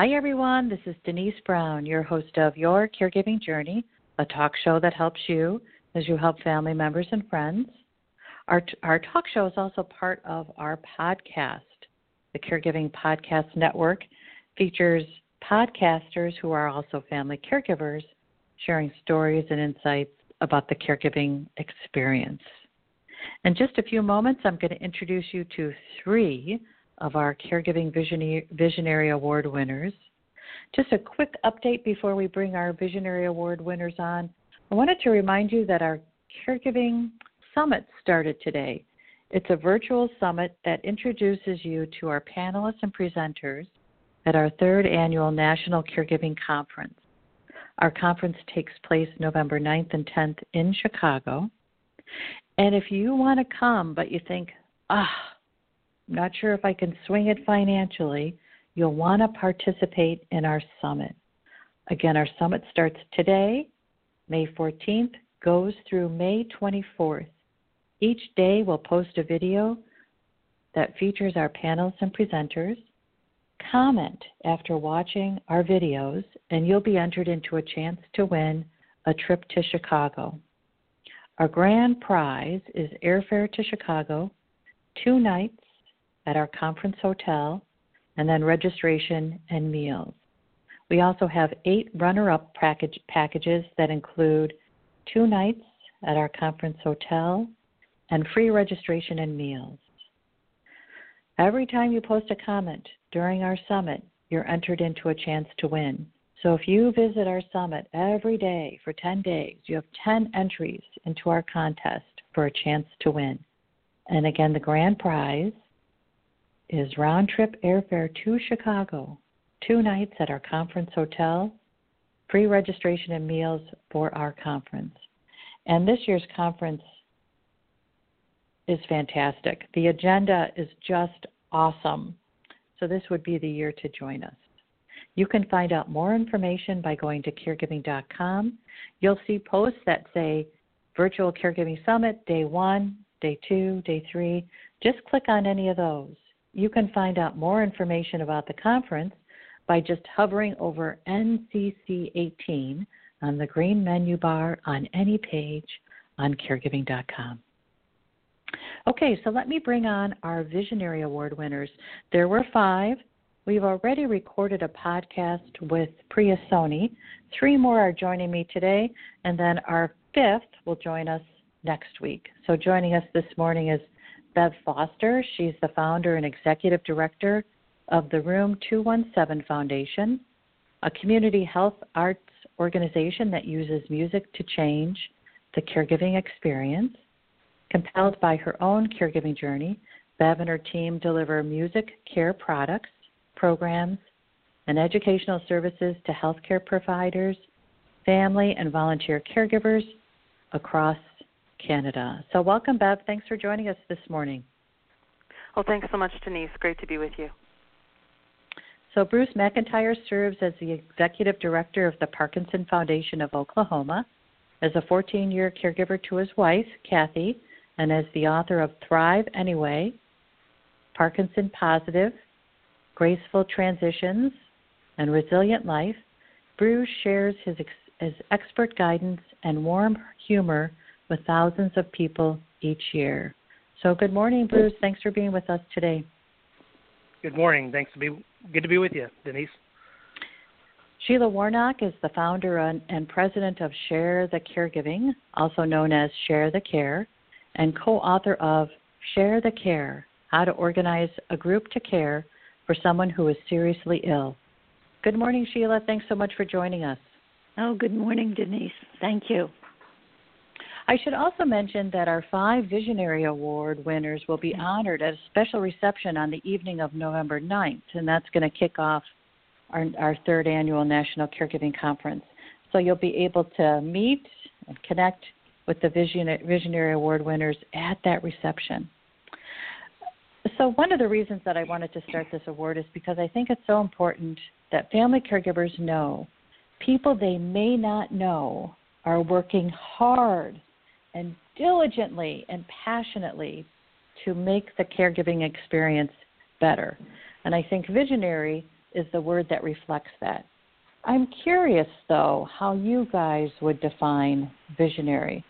Hi, everyone. This is Denise Brown, your host of Your Caregiving Journey, a talk show that helps you as you help family members and friends. Our, our talk show is also part of our podcast. The Caregiving Podcast Network features podcasters who are also family caregivers sharing stories and insights about the caregiving experience. In just a few moments, I'm going to introduce you to three of our Caregiving Visionary Award winners. Just a quick update before we bring our Visionary Award winners on. I wanted to remind you that our Caregiving Summit started today. It's a virtual summit that introduces you to our panelists and presenters at our third annual National Caregiving Conference. Our conference takes place November 9th and 10th in Chicago. And if you want to come, but you think, ah, I'm not sure if I can swing it financially, you'll want to participate in our summit. Again, our summit starts today, May 14th, goes through May 24th. Each day we'll post a video that features our panels and presenters. Comment after watching our videos, and you'll be entered into a chance to win a trip to Chicago. Our grand prize is airfare to Chicago, two nights at our conference hotel, and then registration and meals. We also have eight runner up package, packages that include two nights at our conference hotel and free registration and meals. Every time you post a comment during our summit, you're entered into a chance to win. So if you visit our summit every day for 10 days, you have 10 entries into our contest for a chance to win. And again, the grand prize is round trip airfare to Chicago, two nights at our conference hotel, free registration and meals for our conference. And this year's conference is fantastic. The agenda is just awesome. So this would be the year to join us. You can find out more information by going to caregiving.com. You'll see posts that say Virtual Caregiving Summit, Day 1, Day 2, Day 3. Just click on any of those. You can find out more information about the conference by just hovering over NCC 18 on the green menu bar on any page on caregiving.com. Okay, so let me bring on our Visionary Award winners. There were five. We've already recorded a podcast with Priya Sony. Three more are joining me today, and then our fifth will join us next week. So joining us this morning is Bev Foster. She's the founder and executive director of the Room 217 Foundation, a community health arts organization that uses music to change the caregiving experience. Compelled by her own caregiving journey, Bev and her team deliver music care products, programs, and educational services to healthcare providers, family, and volunteer caregivers across Canada. So, welcome, Bev. Thanks for joining us this morning. Well, thanks so much, Denise. Great to be with you. So, Bruce McIntyre serves as the executive director of the Parkinson Foundation of Oklahoma, as a 14 year caregiver to his wife, Kathy, and as the author of Thrive Anyway, Parkinson Positive, Graceful Transitions, and Resilient Life. Bruce shares his, ex- his expert guidance and warm humor with thousands of people each year. So, good morning, Bruce. Thanks for being with us today. Good morning. Thanks to be good to be with you, Denise. Sheila Warnock is the founder and president of Share the Caregiving, also known as Share the Care, and co-author of Share the Care: How to Organize a Group to Care for Someone Who is Seriously Ill. Good morning, Sheila. Thanks so much for joining us. Oh, good morning, Denise. Thank you. I should also mention that our five Visionary Award winners will be mm-hmm. honored at a special reception on the evening of November 9th, and that's going to kick off our, our third annual National Caregiving Conference. So you'll be able to meet and connect with the Visionary Award winners at that reception. So, one of the reasons that I wanted to start this award is because I think it's so important that family caregivers know people they may not know are working hard and diligently and passionately to make the caregiving experience better. And I think Visionary is the word that reflects that. I'm curious, though, how you guys would define visionary.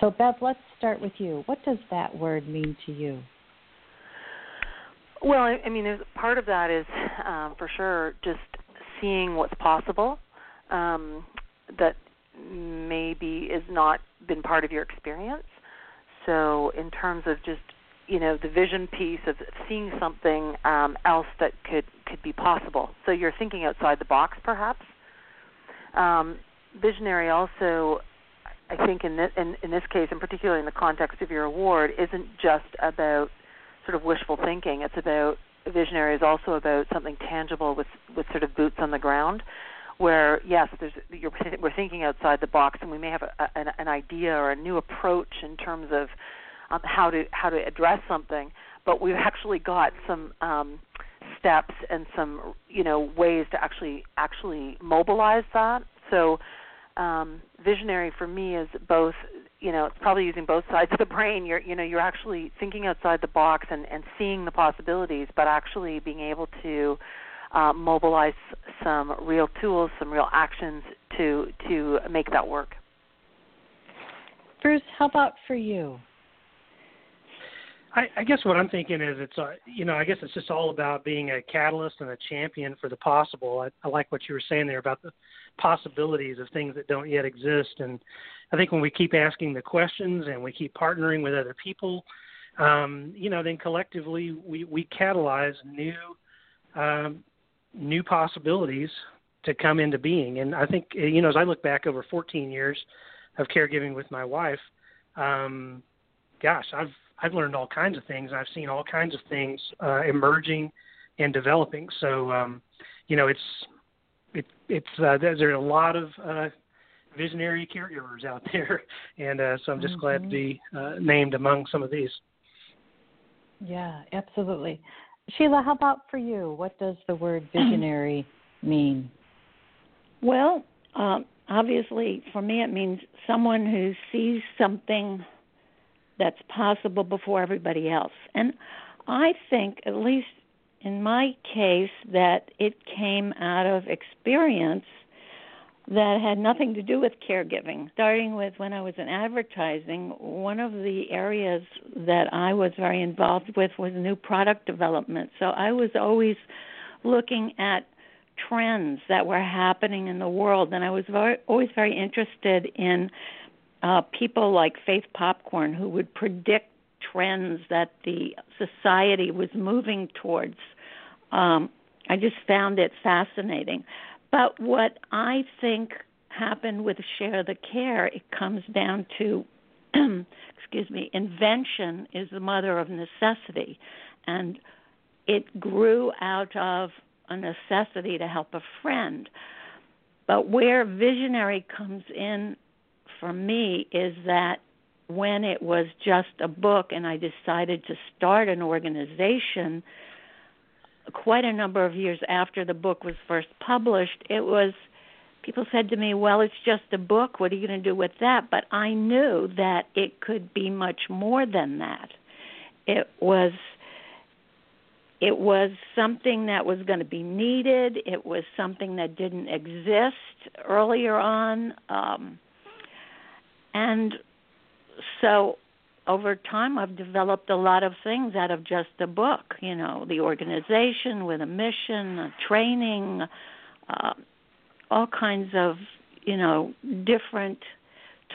So, Bev, let's start with you. What does that word mean to you? Well, I, I mean, part of that is um, for sure just seeing what's possible um, that maybe is not been part of your experience. So, in terms of just you know the vision piece of seeing something um, else that could could be possible. So you're thinking outside the box, perhaps. Um, visionary also, I think in this in, in this case, and particularly in the context of your award, isn't just about sort of wishful thinking. It's about visionary is also about something tangible with with sort of boots on the ground where yes there's you're, we're thinking outside the box and we may have a, an, an idea or a new approach in terms of um, how to how to address something but we've actually got some um, steps and some you know ways to actually actually mobilize that. So um, visionary for me is both you know it's probably using both sides of the brain. You're you know you're actually thinking outside the box and and seeing the possibilities but actually being able to uh, mobilize some real tools some real actions to to make that work. Bruce how about for you? I, I guess what I'm thinking is it's uh, you know I guess it's just all about being a catalyst and a champion for the possible. I, I like what you were saying there about the possibilities of things that don't yet exist, and I think when we keep asking the questions and we keep partnering with other people, um, you know, then collectively we we catalyze new um, new possibilities to come into being. And I think you know as I look back over 14 years of caregiving with my wife. Um, gosh, I've I've learned all kinds of things. I've seen all kinds of things uh, emerging and developing. So, um, you know, it's it, it's uh, there's, a lot of uh, visionary caregivers out there, and uh, so I'm just mm-hmm. glad to be uh, named among some of these. Yeah, absolutely. Sheila, how about for you? What does the word visionary mean? Well, um, obviously, for me, it means someone who sees something that's possible before everybody else. And I think, at least in my case, that it came out of experience that had nothing to do with caregiving. Starting with when I was in advertising, one of the areas that I was very involved with was new product development. So I was always looking at trends that were happening in the world, and I was very, always very interested in uh, people like Faith Popcorn who would predict trends that the society was moving towards. Um, I just found it fascinating. But what I think happened with Share the Care, it comes down to, excuse me, invention is the mother of necessity. And it grew out of a necessity to help a friend. But where visionary comes in for me is that when it was just a book and I decided to start an organization, quite a number of years after the book was first published, it was people said to me, "Well, it's just a book. What are you going to do with that?" But I knew that it could be much more than that. It was it was something that was going to be needed. It was something that didn't exist earlier on. Um, and so over time I've developed a lot of things out of just a book, you know, the organization with a mission, a training, uh, all kinds of, you know, different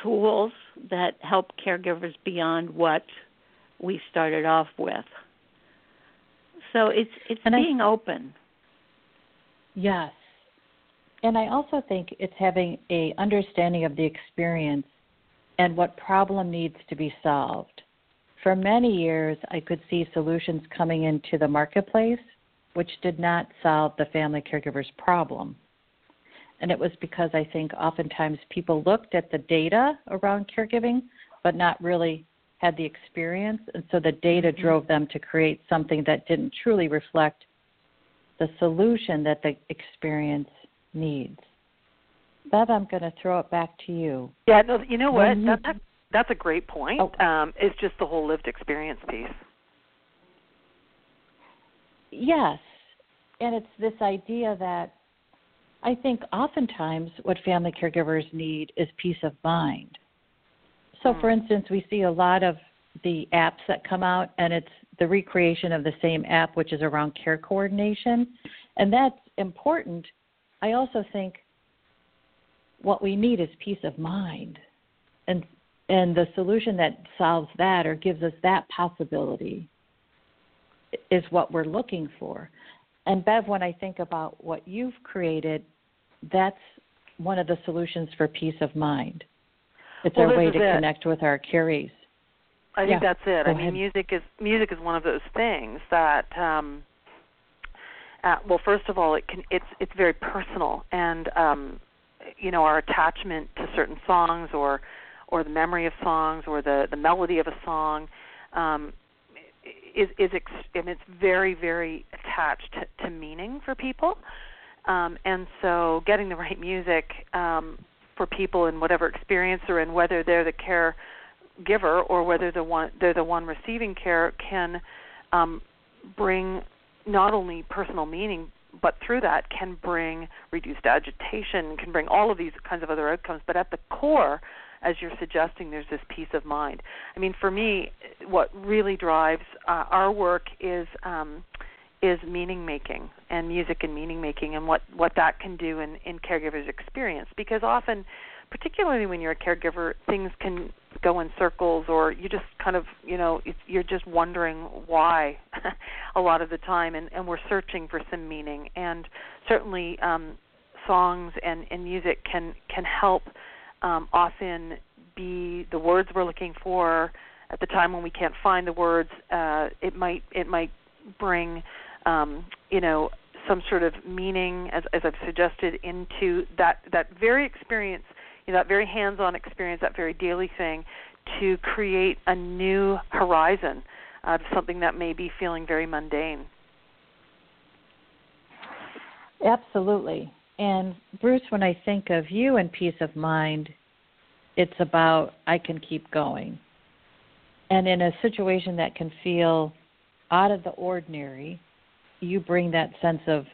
tools that help caregivers beyond what we started off with. So it's it's and being I, open. Yes. And I also think it's having a understanding of the experience and what problem needs to be solved. For many years, I could see solutions coming into the marketplace which did not solve the family caregiver's problem. And it was because I think oftentimes people looked at the data around caregiving, but not really had the experience. And so the data mm-hmm. drove them to create something that didn't truly reflect the solution that the experience needs. Bev, I'm going to throw it back to you. Yeah, no, you know what? You... That, that's a great point. Oh. Um, it's just the whole lived experience piece. Yes, and it's this idea that I think oftentimes what family caregivers need is peace of mind. So, for Hmm. instance, we see a lot of the apps that come out, and it's the recreation of the same app, which is around care coordination, and that's important. I also think what we need is peace of mind, and and the solution that solves that or gives us that possibility is what we're looking for. And Bev, when I think about what you've created, that's one of the solutions for peace of mind. It's Well, our way to it. connect with our carries. I Yeah, think that's it. go I mean, ahead. music is music is one of those things that, um, uh, well, first of all, it can it's it's very personal, and um, you know, our attachment to certain songs, or or the memory of songs, or the the melody of a song, um, is is ex- and it's very very attached to, to meaning for people, um, and so getting the right music um, for people in whatever experience they're in, whether they're the care giver or whether the one they're the one receiving care can um, bring not only personal meaning but through that can bring reduced agitation can bring all of these kinds of other outcomes. But at the core as you're suggesting there's this peace of mind. I mean for me what really drives uh, our work is um, is meaning making and music and meaning making and what what that can do in in caregivers experience. Because often particularly when you're a caregiver things can go in circles or you just kind of you know it's, you're just wondering why a lot of the time and and we're searching for some meaning. And certainly um songs and and music can can help um often be the words we're looking for. At the time when we can't find the words uh it might it might bring um you know some sort of meaning as as I've suggested into that that very experience you know, that very hands-on experience, that very daily thing, to create a new horizon of something that may be feeling very mundane. Absolutely. And Bruce, when I think of you and peace of mind, it's about I can keep going. And in a situation that can feel out of the ordinary, you bring that sense of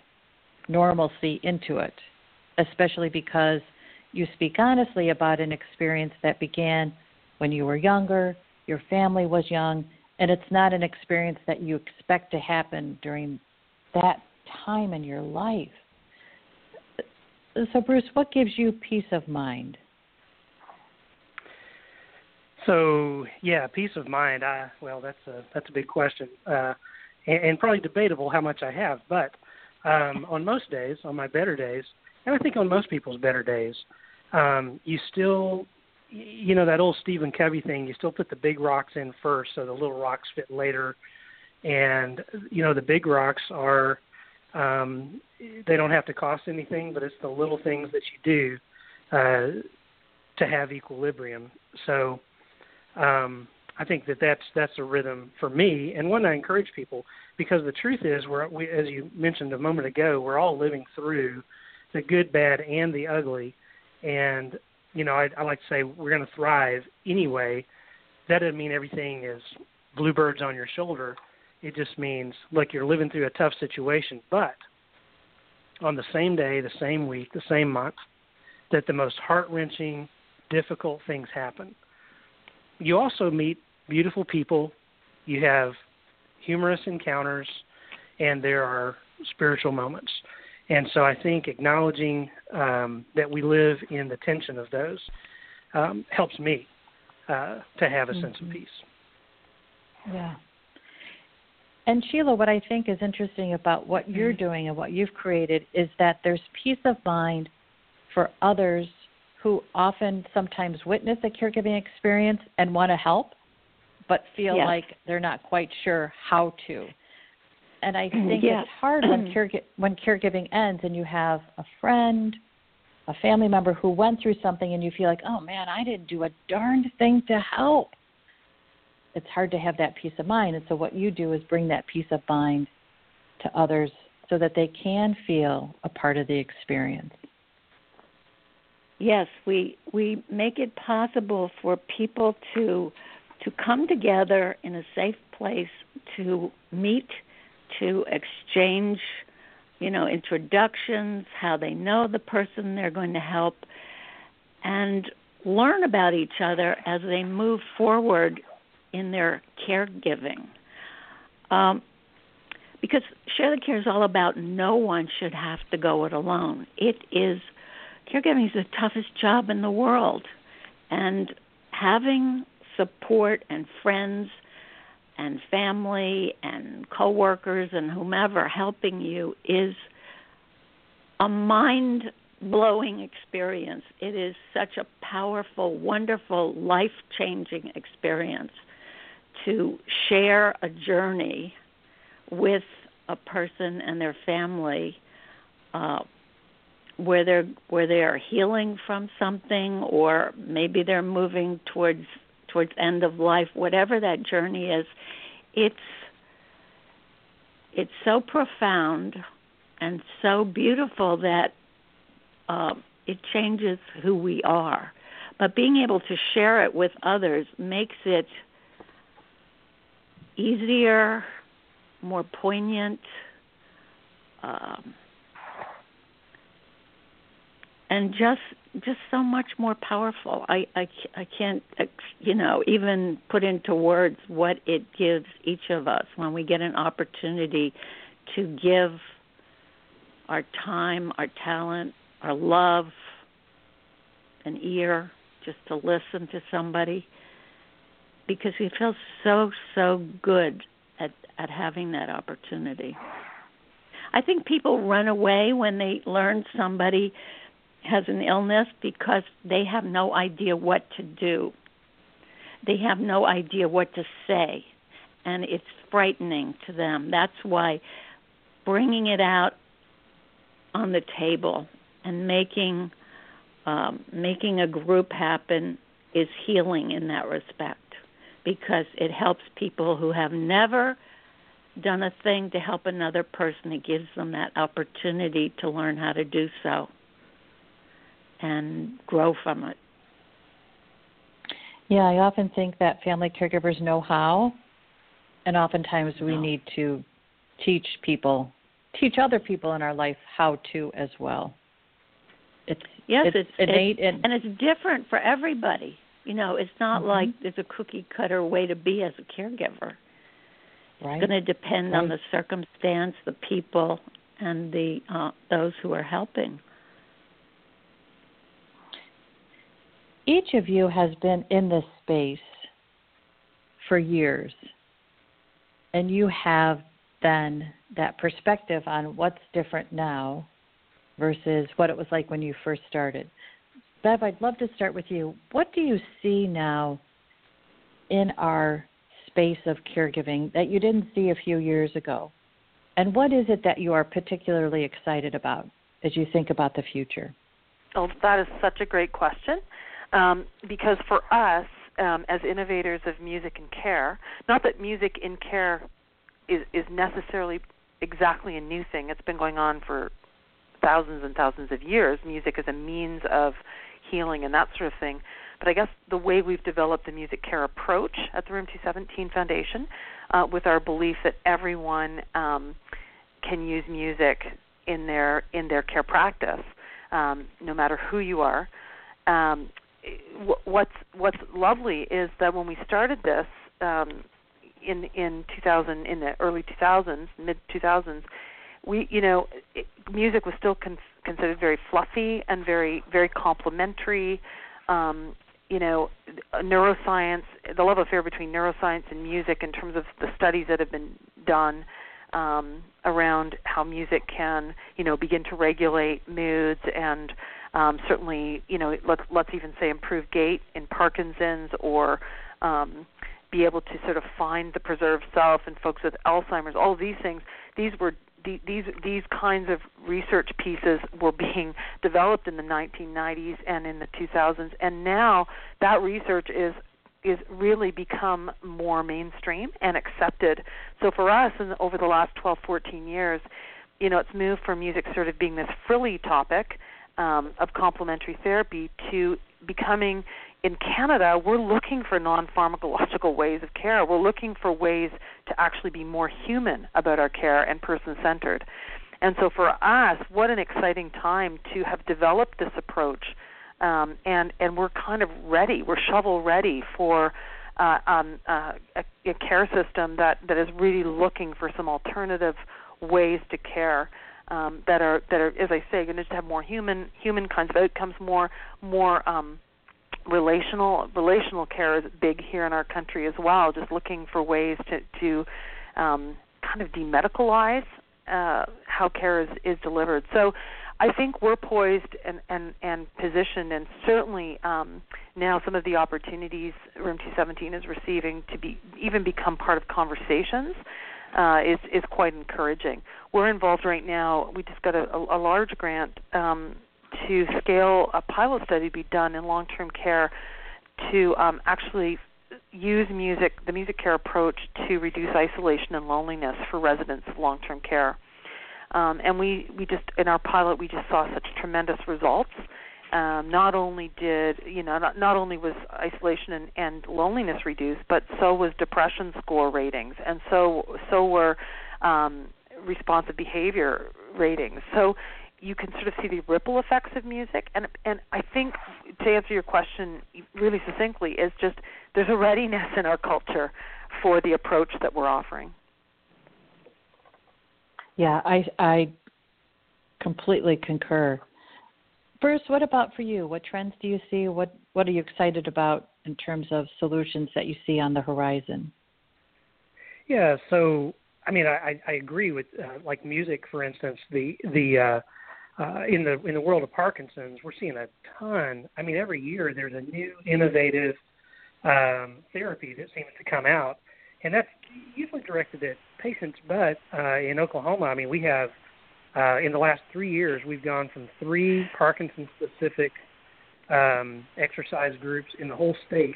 normalcy into it, especially because you speak honestly about an experience that began when you were younger, your family was young, and it's not an experience that you expect to happen during that time in your life. So, Bruce, what gives you peace of mind? So yeah, peace of mind. I well, that's a that's a big question, uh, and, and probably debatable how much I have. But um, on most days, on my better days, and I think on most people's better days, um, you still, you know, that old Stephen Covey thing. You still put the big rocks in first, so the little rocks fit later. And you know, the big rocks are um, they don't have to cost anything, but it's the little things that you do uh, to have equilibrium. So um, I think that that's that's a rhythm for me, and one I encourage people because the truth is, we're we, as you mentioned a moment ago, we're all living through the good, bad, and the ugly, and you know I, I like to say we're going to thrive anyway. That doesn't mean everything is bluebirds on your shoulder. It just means look, you're living through a tough situation, but on the same day, the same week, the same month, that the most heart wrenching, difficult things happen you also meet beautiful people. You have humorous encounters, and there are spiritual moments. And so I think acknowledging um, that we live in the tension of those um, helps me uh, to have a mm-hmm. sense of peace. Yeah. And Sheila, what I think is interesting about what you're Mm-hmm. doing and what you've created is that there's peace of mind for others who often sometimes witness a caregiving experience and want to help, but feel Yes. like they're not quite sure how to. And I mm, think Yes. it's hard when caregi- when caregiving ends and you have a friend, a family member who went through something, and you feel like, oh man, I didn't do a darned thing to help. It's hard to have that peace of mind, and so what you do is bring that peace of mind to others so that they can feel a part of the experience. Yes, we we make it possible for people to to come together in a safe place to meet, to exchange you know, introductions, how they know the person they're going to help, and learn about each other as they move forward in their caregiving. Um, because share the care is all about no one should have to go it alone. It is caregiving is the toughest job in the world, and having support and friends and family and coworkers and whomever helping you is a mind blowing experience. It is such a powerful, wonderful, life changing experience to share a journey with a person and their family uh, where they're where they are healing from something or maybe they're moving towards towards end of life whatever that journey is it's it's so profound and so beautiful that uh, it changes who we are. But being able to share it with others makes it easier, more poignant, um, and just just so much more powerful. I I I can't you know even put into words what it gives each of us when we get an opportunity to give our time, our talent, our love, an ear, just to listen to somebody because we feel so so good at at having that opportunity. I think people run away when they learn somebody has an illness because they have no idea what to do. They have no idea what to say, and it's frightening to them. That's why bringing it out on the table and making um, making a group happen is healing in that respect because it helps people who have never done a thing to help another person. It gives them that opportunity to learn how to do so and grow from it. Yeah, I often think that family caregivers know how, and oftentimes we no. need to teach people, teach other people in our life how to as well. It's yes, it's, it's innate it's, and, and it's different for everybody. You know, it's not mm-hmm. like there's a cookie cutter way to be as a caregiver. Right. It's going to depend right. on the circumstance, the people, and the uh, those who are helping. Each of you has been in this space for years, and you have then that perspective on what's different now versus what it was like when you first started. Bev, I'd love to start with you. What do you see now in our space of caregiving that you didn't see a few years ago? And what is it that you are particularly excited about as you think about the future? Oh, that is such a great question um, because for us um, as innovators of music and care, not that music in care is is necessarily exactly a new thing. It's been going on for thousands and thousands of years. Music is a means of healing and that sort of thing. But I guess the way we've developed the music care approach at the Room 217 Foundation, uh, with our belief that everyone um, can use music in their in their care practice, um, no matter who you are, um, what's what's lovely is that when we started this um, in in 2000 in the early 2000s, mid 2000s, we you know it, music was still con- considered very fluffy and very very complimentary. Um, you know, neuroscience, the love affair between neuroscience and music in terms of the studies that have been done um, around how music can, you know, begin to regulate moods and um, certainly, you know, let's let's even say improve gait in Parkinson's or um, be able to sort of find the preserved self in folks with Alzheimer's. All these things, these were these these kinds of research pieces were being developed in the 1990s and in the 2000s, and now that research is is really become more mainstream and accepted. So for us, in, over the last 12, 14 years, you know, it's moved from music sort of being this frilly topic um, of complementary therapy to becoming in Canada, we're looking for non pharmacological ways of care. We're looking for ways to actually be more human about our care and person centered. And so for us, what an exciting time to have developed this approach, um, and and we're kind of ready. We're shovel ready for. Uh, um, uh, a, a care system that, that is really looking for some alternative ways to care um, that are that are, as I say, going to have more human human kinds of outcomes, more more um, relational relational care is big here in our country as well. Just looking for ways to to um, kind of demedicalize uh, how care is, is delivered. So I think we're poised and, and, and positioned, and certainly um, now some of the opportunities Room 217 is receiving to be even become part of conversations uh, is is quite encouraging. We're involved right now. We just got a, a, large grant um, to scale a pilot study to be done in long-term care to um, actually use music, the music care approach, to reduce isolation and loneliness for residents of long-term care. Um, and we, we just in our pilot we just saw such tremendous results. Um, not only did you know not, not only was isolation and, and loneliness reduced, but so was depression score ratings, and so so were um, responsive behavior ratings. So you can sort of see the ripple effects of music and and I think to answer your question really succinctly is just there's a readiness in our culture for the approach that we're offering. Yeah, I I completely concur. Bruce, what about for you? What trends do you see? What what are you excited about in terms of solutions that you see on the horizon? Yeah, so I mean, I, I agree with uh, like music, for instance. The the uh, uh, in the in the world of Parkinson's, we're seeing a ton. I mean, every year there's a new innovative um, therapy that seems to come out, and that's usually directed at patients. But uh, in Oklahoma, I mean, we have uh, in the last three years we've gone from three Parkinson-specific um, exercise groups in the whole state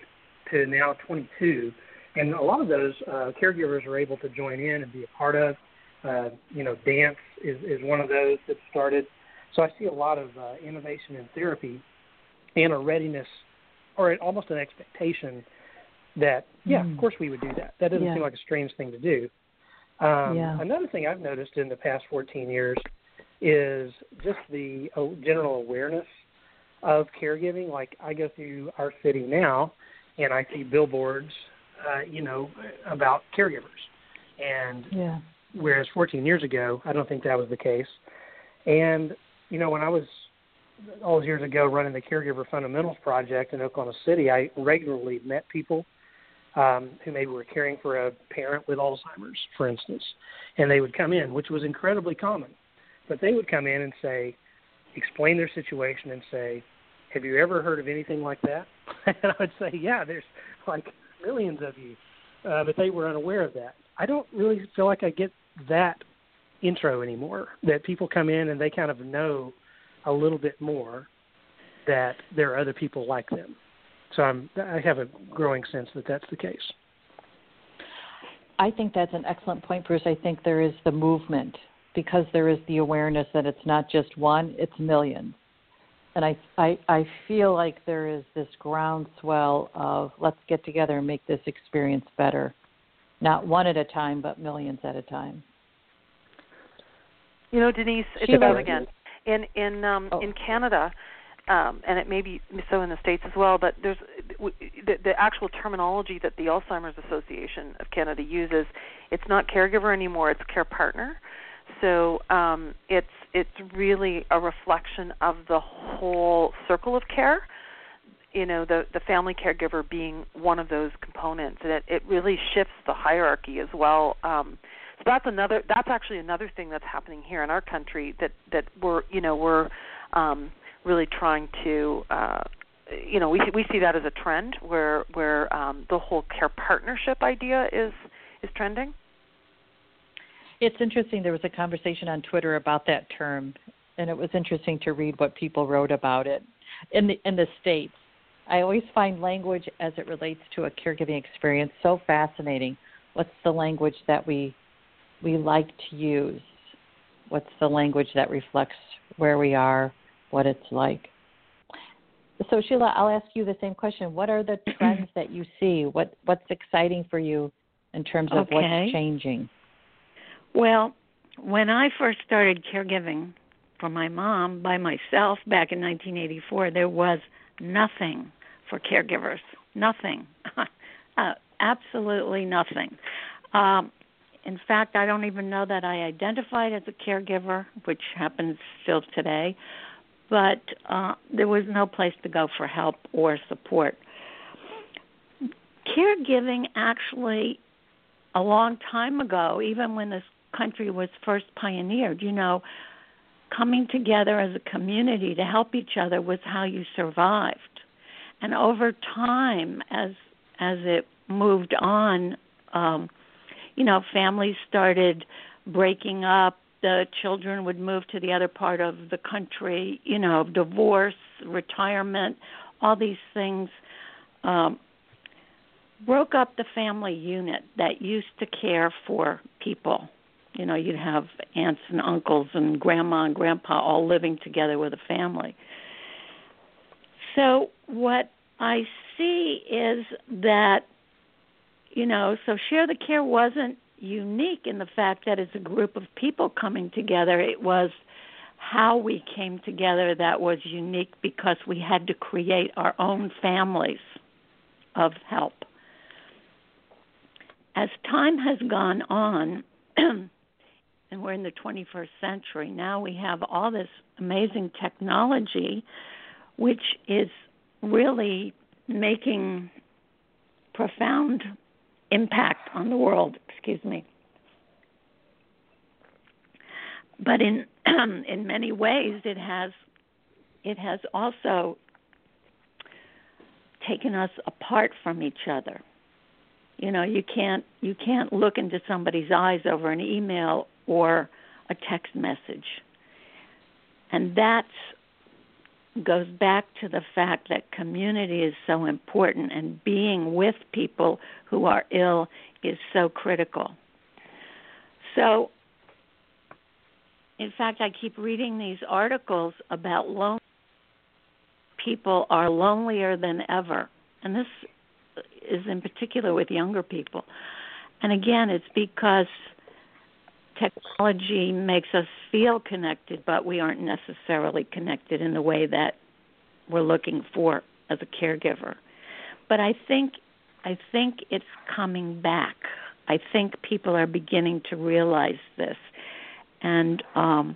to now 22, and a lot of those uh, caregivers are able to join in and be a part of. Uh, you know, dance is, is one of those that started. So I see a lot of uh, innovation in therapy and a readiness or almost an expectation that, yeah, mm. of course we would do that. That doesn't yeah. seem like a strange thing to do. Um, yeah. Another thing I've noticed in the past 14 years is just the uh, general awareness of caregiving. Like I go through our city now, and I see billboards, uh, you know, about caregivers. And yeah. whereas 14 years ago, I don't think that was the case. And you know, when I was all those years ago running the Caregiver Fundamentals Project in Oklahoma City, I regularly met people um, who maybe were caring for a parent with Alzheimer's, for instance, and they would come in, which was incredibly common. But they would come in and say, explain their situation and say, "Have you ever heard of anything like that?" and I would say, "Yeah, there's like millions of you," uh, but they were unaware of that. I don't really feel like I get that intro anymore. That people come in and they kind of know a little bit more that there are other people like them. So I'm, I have a growing sense that that's the case. I think that's an excellent point, Bruce. I think there is the movement because there is the awareness that it's not just one, it's millions. And I, I, I feel like there is this groundswell of let's get together and make this experience better. Not one at a time, but millions at a time. You know, Denise, it's about again. In in um, oh. in Canada, um, and it may be so in the states as well. But there's the, the actual terminology that the Alzheimer's Association of Canada uses. It's not caregiver anymore; it's care partner. So um, it's it's really a reflection of the whole circle of care. You know, the the family caregiver being one of those components, and it it really shifts the hierarchy as well. Um, so that's another that's actually another thing that's happening here in our country that that we're you know we're um, really trying to uh, you know we we see that as a trend where where um, the whole care partnership idea is is trending. It's interesting. There was a conversation on Twitter about that term, and it was interesting to read what people wrote about it in the in the states. I always find language as it relates to a caregiving experience so fascinating. What's the language that we we like to use? What's the language that reflects where we are, what it's like? So Sheila, I'll ask you the same question. What are the trends that you see? What what's exciting for you in terms of okay. what's changing? Well, when I first started caregiving for my mom by myself back in 1984, there was nothing for caregivers. Nothing. uh, absolutely nothing. Um, in fact, I don't even know that I identified as a caregiver, which happens still today, but uh, there was no place to go for help or support. Caregiving actually, a long time ago, even when this country was first pioneered, you know, coming together as a community to help each other was how you survived. And over time, as as it moved on, um, you know, families started breaking up. The children would move to the other part of the country. You know, divorce, retirement, all these things um, broke up the family unit that used to care for people. You know, you'd have aunts and uncles and grandma and grandpa all living together with a family. So what I see is that, you know, so Share the Care wasn't unique in the fact that it's a group of people coming together. It was how we came together that was unique because we had to create our own families of help. As time has gone on, and we're in the 21st century, now we have all this amazing technology, which is really making profound impact on the world. Excuse me. But in in many ways, it has it has also taken us apart from each other. You know, you can't you can't look into somebody's eyes over an email or a text message. And that's goes back to the fact that community is so important and being with people who are ill is so critical. So, in fact, I keep reading these articles about lone people are lonelier than ever. And this is in particular with younger people. And again, it's because technology makes us feel connected, but we aren't necessarily connected in the way that we're looking for as a caregiver. But I think I think it's coming back. I think people are beginning to realize this, and um,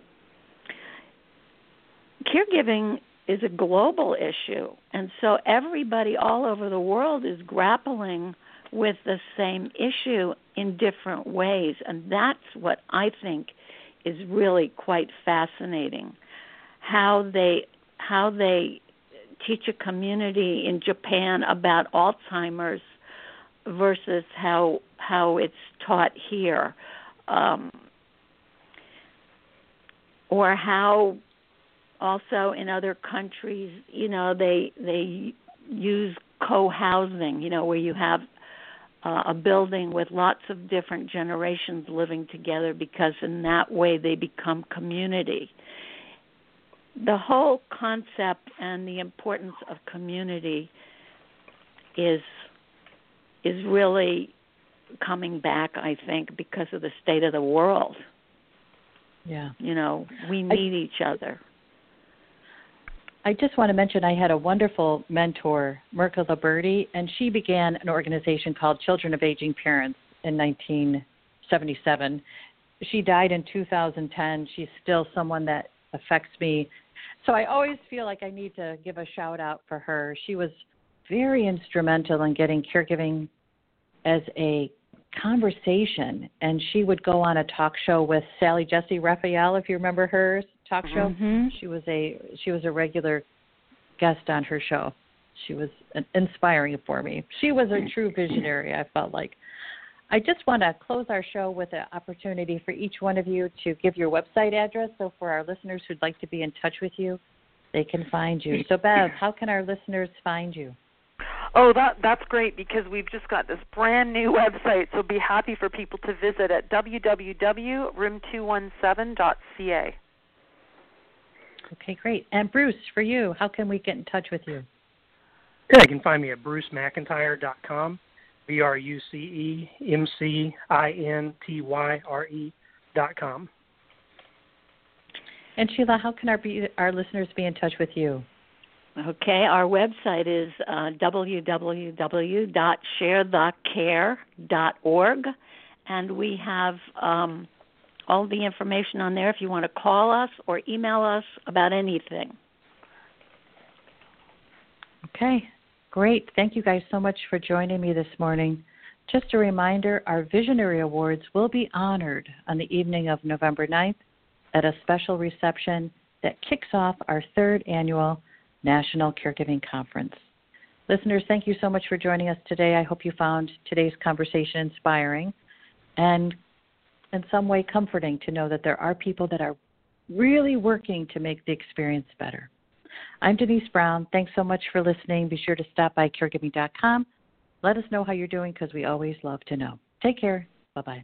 caregiving is a global issue, and so everybody all over the world is grappling with the same issue in different ways, and that's what I think is really quite fascinating. How they how they teach a community in Japan about Alzheimer's versus how how it's taught here, um, or how also in other countries, you know, they they use co-housing, you know, where you have uh, a building with lots of different generations living together because in that way they become community. The whole concept and the importance of community is is really coming back I think because of the state of the world. Yeah. You know, we need I, each other. I just want to mention I had a wonderful mentor, Mirca Liberti, and she began an organization called Children of Aging Parents in 1977. She died in 2010. She's still someone that affects me. So I always feel like I need to give a shout out for her. She was very instrumental in getting caregiving as a conversation and she would go on a talk show with Sally Jessy Raphael if you remember her talk show. Mm-hmm. She was a she was a regular guest on her show. She was inspiring for me. She was a true visionary. I felt like. I just want to close our show with an opportunity for each one of you to give your website address. So for our listeners who'd like to be in touch with you, they can find you. So Bev, how can our listeners find you? Oh, that that's great because we've just got this brand new website. So be happy for people to visit at www.room217.ca. Okay, great. And Bruce, for you, how can we get in touch with you? Yeah, you can find me at brucemcintyre.com, B R U C E M C I N T Y R E dot com. And Sheila, how can our be, our listeners be in touch with you? Okay, our website is uh, www.sharethecare.org, and we have um, all the information on there if you want to call us or email us about anything. Okay, great. Thank you guys so much for joining me this morning. Just a reminder our Visionary Awards will be honored on the evening of November 9th at a special reception that kicks off our third annual National Caregiving Conference. Listeners, thank you so much for joining us today. I hope you found today's conversation inspiring and in some way comforting to know that there are people that are really working to make the experience better. I'm Denise Brown. Thanks so much for listening. Be sure to stop by caregiving.com. Let us know how you're doing because we always love to know. Take care. Bye bye.